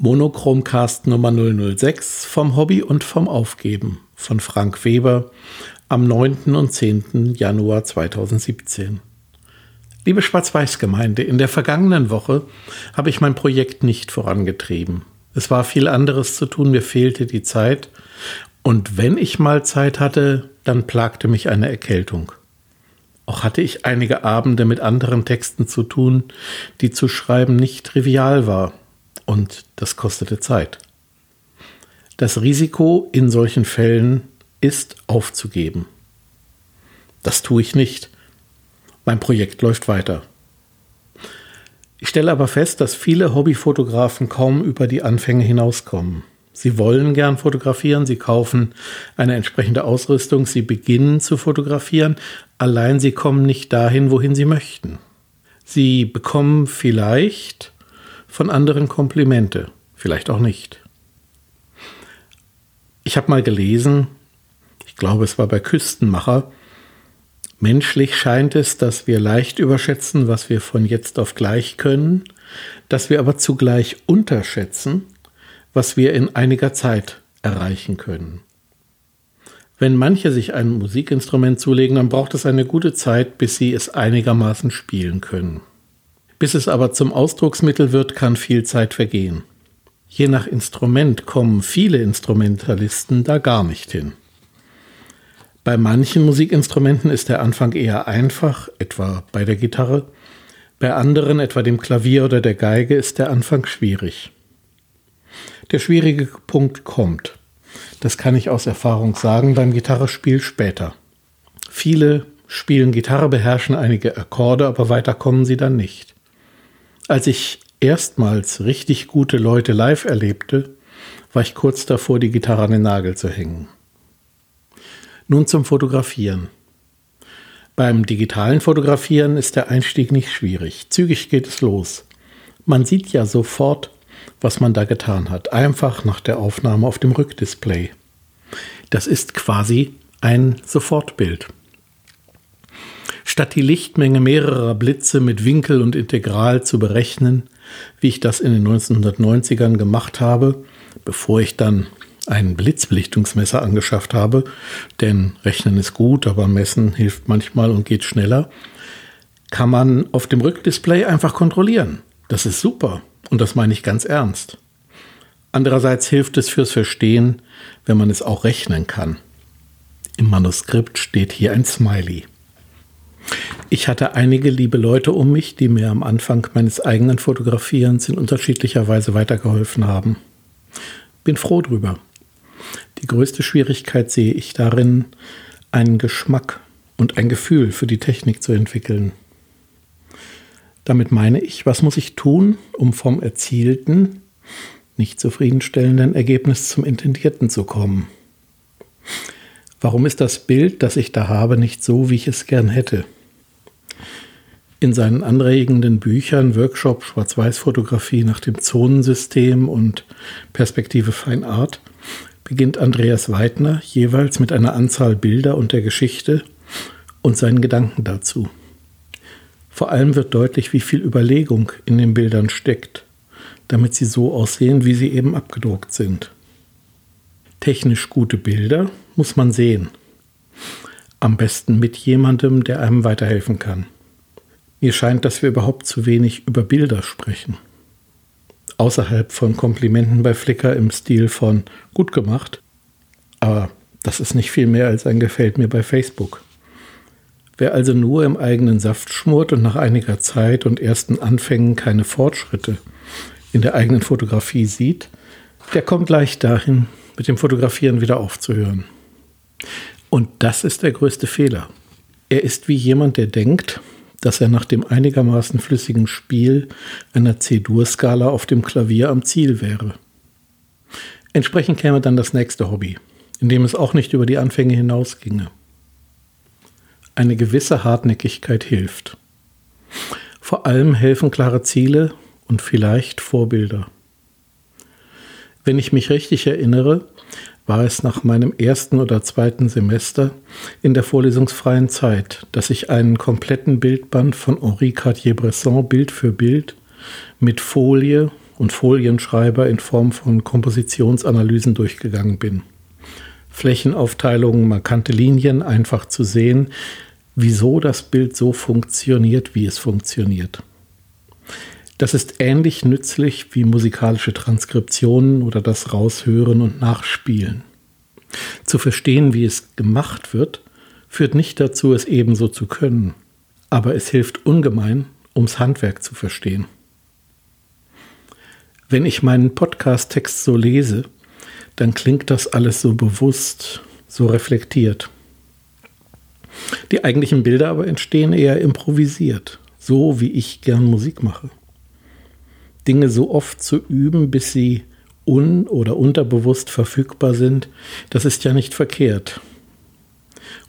Monochromcast Nummer 006 vom Hobby und vom Aufgeben von Frank Weber am 9. und 10. Januar 2017. Liebe Schwarz-Weiß-Gemeinde, in der vergangenen Woche habe ich mein Projekt nicht vorangetrieben. Es war viel anderes zu tun, mir fehlte die Zeit und wenn ich mal Zeit hatte, dann plagte mich eine Erkältung. Auch hatte ich einige Abende mit anderen Texten zu tun, die zu schreiben nicht trivial war und das kostete Zeit. Das Risiko in solchen Fällen ist aufzugeben. Das tue ich nicht. Mein Projekt läuft weiter. Ich stelle aber fest, dass viele Hobbyfotografen kaum über die Anfänge hinauskommen. Sie wollen gern fotografieren, sie kaufen eine entsprechende Ausrüstung, sie beginnen zu fotografieren, allein sie kommen nicht dahin, wohin sie möchten. Sie bekommen vielleicht von anderen Komplimente, vielleicht auch nicht. Ich habe mal gelesen, ich glaube es war bei Küstenmacher, menschlich scheint es, dass wir leicht überschätzen, was wir von jetzt auf gleich können, dass wir aber zugleich unterschätzen, was wir in einiger Zeit erreichen können. Wenn manche sich ein Musikinstrument zulegen, dann braucht es eine gute Zeit, bis sie es einigermaßen spielen können. Bis es aber zum Ausdrucksmittel wird, kann viel Zeit vergehen. Je nach Instrument kommen viele Instrumentalisten da gar nicht hin. Bei manchen Musikinstrumenten ist der Anfang eher einfach, etwa bei der Gitarre. Bei anderen, etwa dem Klavier oder der Geige, ist der Anfang schwierig. Der schwierige Punkt kommt. Das kann ich aus Erfahrung sagen beim Gitarrespiel später. Viele spielen Gitarre, beherrschen einige Akkorde, aber weiter kommen sie dann nicht. Als ich erstmals richtig gute Leute live erlebte, war ich kurz davor, die Gitarre an den Nagel zu hängen. Nun zum Fotografieren. Beim digitalen Fotografieren ist der Einstieg nicht schwierig. Zügig geht es los. Man sieht ja sofort, was man da getan hat. Einfach nach der Aufnahme auf dem Rückdisplay. Das ist quasi ein Sofortbild. Statt die Lichtmenge mehrerer Blitze mit Winkel und Integral zu berechnen, wie ich das in den 1990ern gemacht habe, bevor ich dann ein Blitzbelichtungsmesser angeschafft habe, denn Rechnen ist gut, aber Messen hilft manchmal und geht schneller, kann man auf dem Rückdisplay einfach kontrollieren. Das ist super und das meine ich ganz ernst. Andererseits hilft es fürs Verstehen, wenn man es auch rechnen kann. Im Manuskript steht hier ein Smiley. Ich hatte einige liebe Leute um mich, die mir am Anfang meines eigenen Fotografierens in unterschiedlicher Weise weitergeholfen haben. Bin froh drüber. Die größte Schwierigkeit sehe ich darin, einen Geschmack und ein Gefühl für die Technik zu entwickeln. Damit meine ich, was muss ich tun, um vom erzielten, nicht zufriedenstellenden Ergebnis zum intendierten zu kommen? Warum ist das Bild, das ich da habe, nicht so, wie ich es gern hätte? In seinen anregenden Büchern Workshop Schwarz-Weiß-Fotografie nach dem Zonensystem und Perspektive Fine Art beginnt Andreas Weidner jeweils mit einer Anzahl Bilder und der Geschichte und seinen Gedanken dazu. Vor allem wird deutlich, wie viel Überlegung in den Bildern steckt, damit sie so aussehen, wie sie eben abgedruckt sind. Technisch gute Bilder muss man sehen. Am besten mit jemandem, der einem weiterhelfen kann. Mir scheint, dass wir überhaupt zu wenig über Bilder sprechen. Außerhalb von Komplimenten bei Flickr im Stil von gut gemacht. Aber das ist nicht viel mehr als ein Gefällt mir bei Facebook. Wer also nur im eigenen Saft schmort und nach einiger Zeit und ersten Anfängen keine Fortschritte in der eigenen Fotografie sieht, der kommt leicht dahin, mit dem Fotografieren wieder aufzuhören. Und das ist der größte Fehler. Er ist wie jemand, der denkt, dass er nach dem einigermaßen flüssigen Spiel einer C-Dur-Skala auf dem Klavier am Ziel wäre. Entsprechend käme dann das nächste Hobby, in dem es auch nicht über die Anfänge hinausginge. Eine gewisse Hartnäckigkeit hilft. Vor allem helfen klare Ziele und vielleicht Vorbilder. Wenn ich mich richtig erinnere, war es nach meinem ersten oder zweiten Semester in der vorlesungsfreien Zeit, dass ich einen kompletten Bildband von Henri Cartier-Bresson Bild für Bild mit Folie und Folienschreiber in Form von Kompositionsanalysen durchgegangen bin. Flächenaufteilungen, markante Linien, einfach zu sehen, wieso das Bild so funktioniert, wie es funktioniert. Das ist ähnlich nützlich wie musikalische Transkriptionen oder das Raushören und Nachspielen. Zu verstehen, wie es gemacht wird, führt nicht dazu, es ebenso zu können, aber es hilft ungemein, ums Handwerk zu verstehen. Wenn ich meinen Podcast-Text so lese, dann klingt das alles so bewusst, so reflektiert. Die eigentlichen Bilder aber entstehen eher improvisiert, so wie ich gern Musik mache. Dinge so oft zu üben, bis sie un- oder unterbewusst verfügbar sind, das ist ja nicht verkehrt.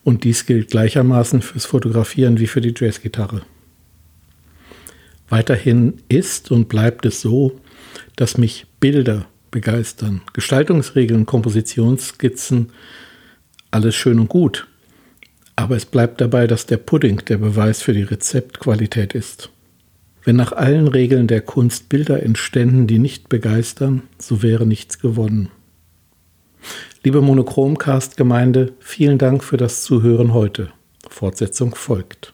Und dies gilt gleichermaßen fürs Fotografieren wie für die Jazzgitarre. Weiterhin ist und bleibt es so, dass mich Bilder begeistern. Gestaltungsregeln, Kompositionsskizzen, alles schön und gut. Aber es bleibt dabei, dass der Pudding der Beweis für die Rezeptqualität ist. Wenn nach allen Regeln der Kunst Bilder entständen, die nicht begeistern, so wäre nichts gewonnen. Liebe Monochromcast-Gemeinde, vielen Dank für das Zuhören heute. Fortsetzung folgt.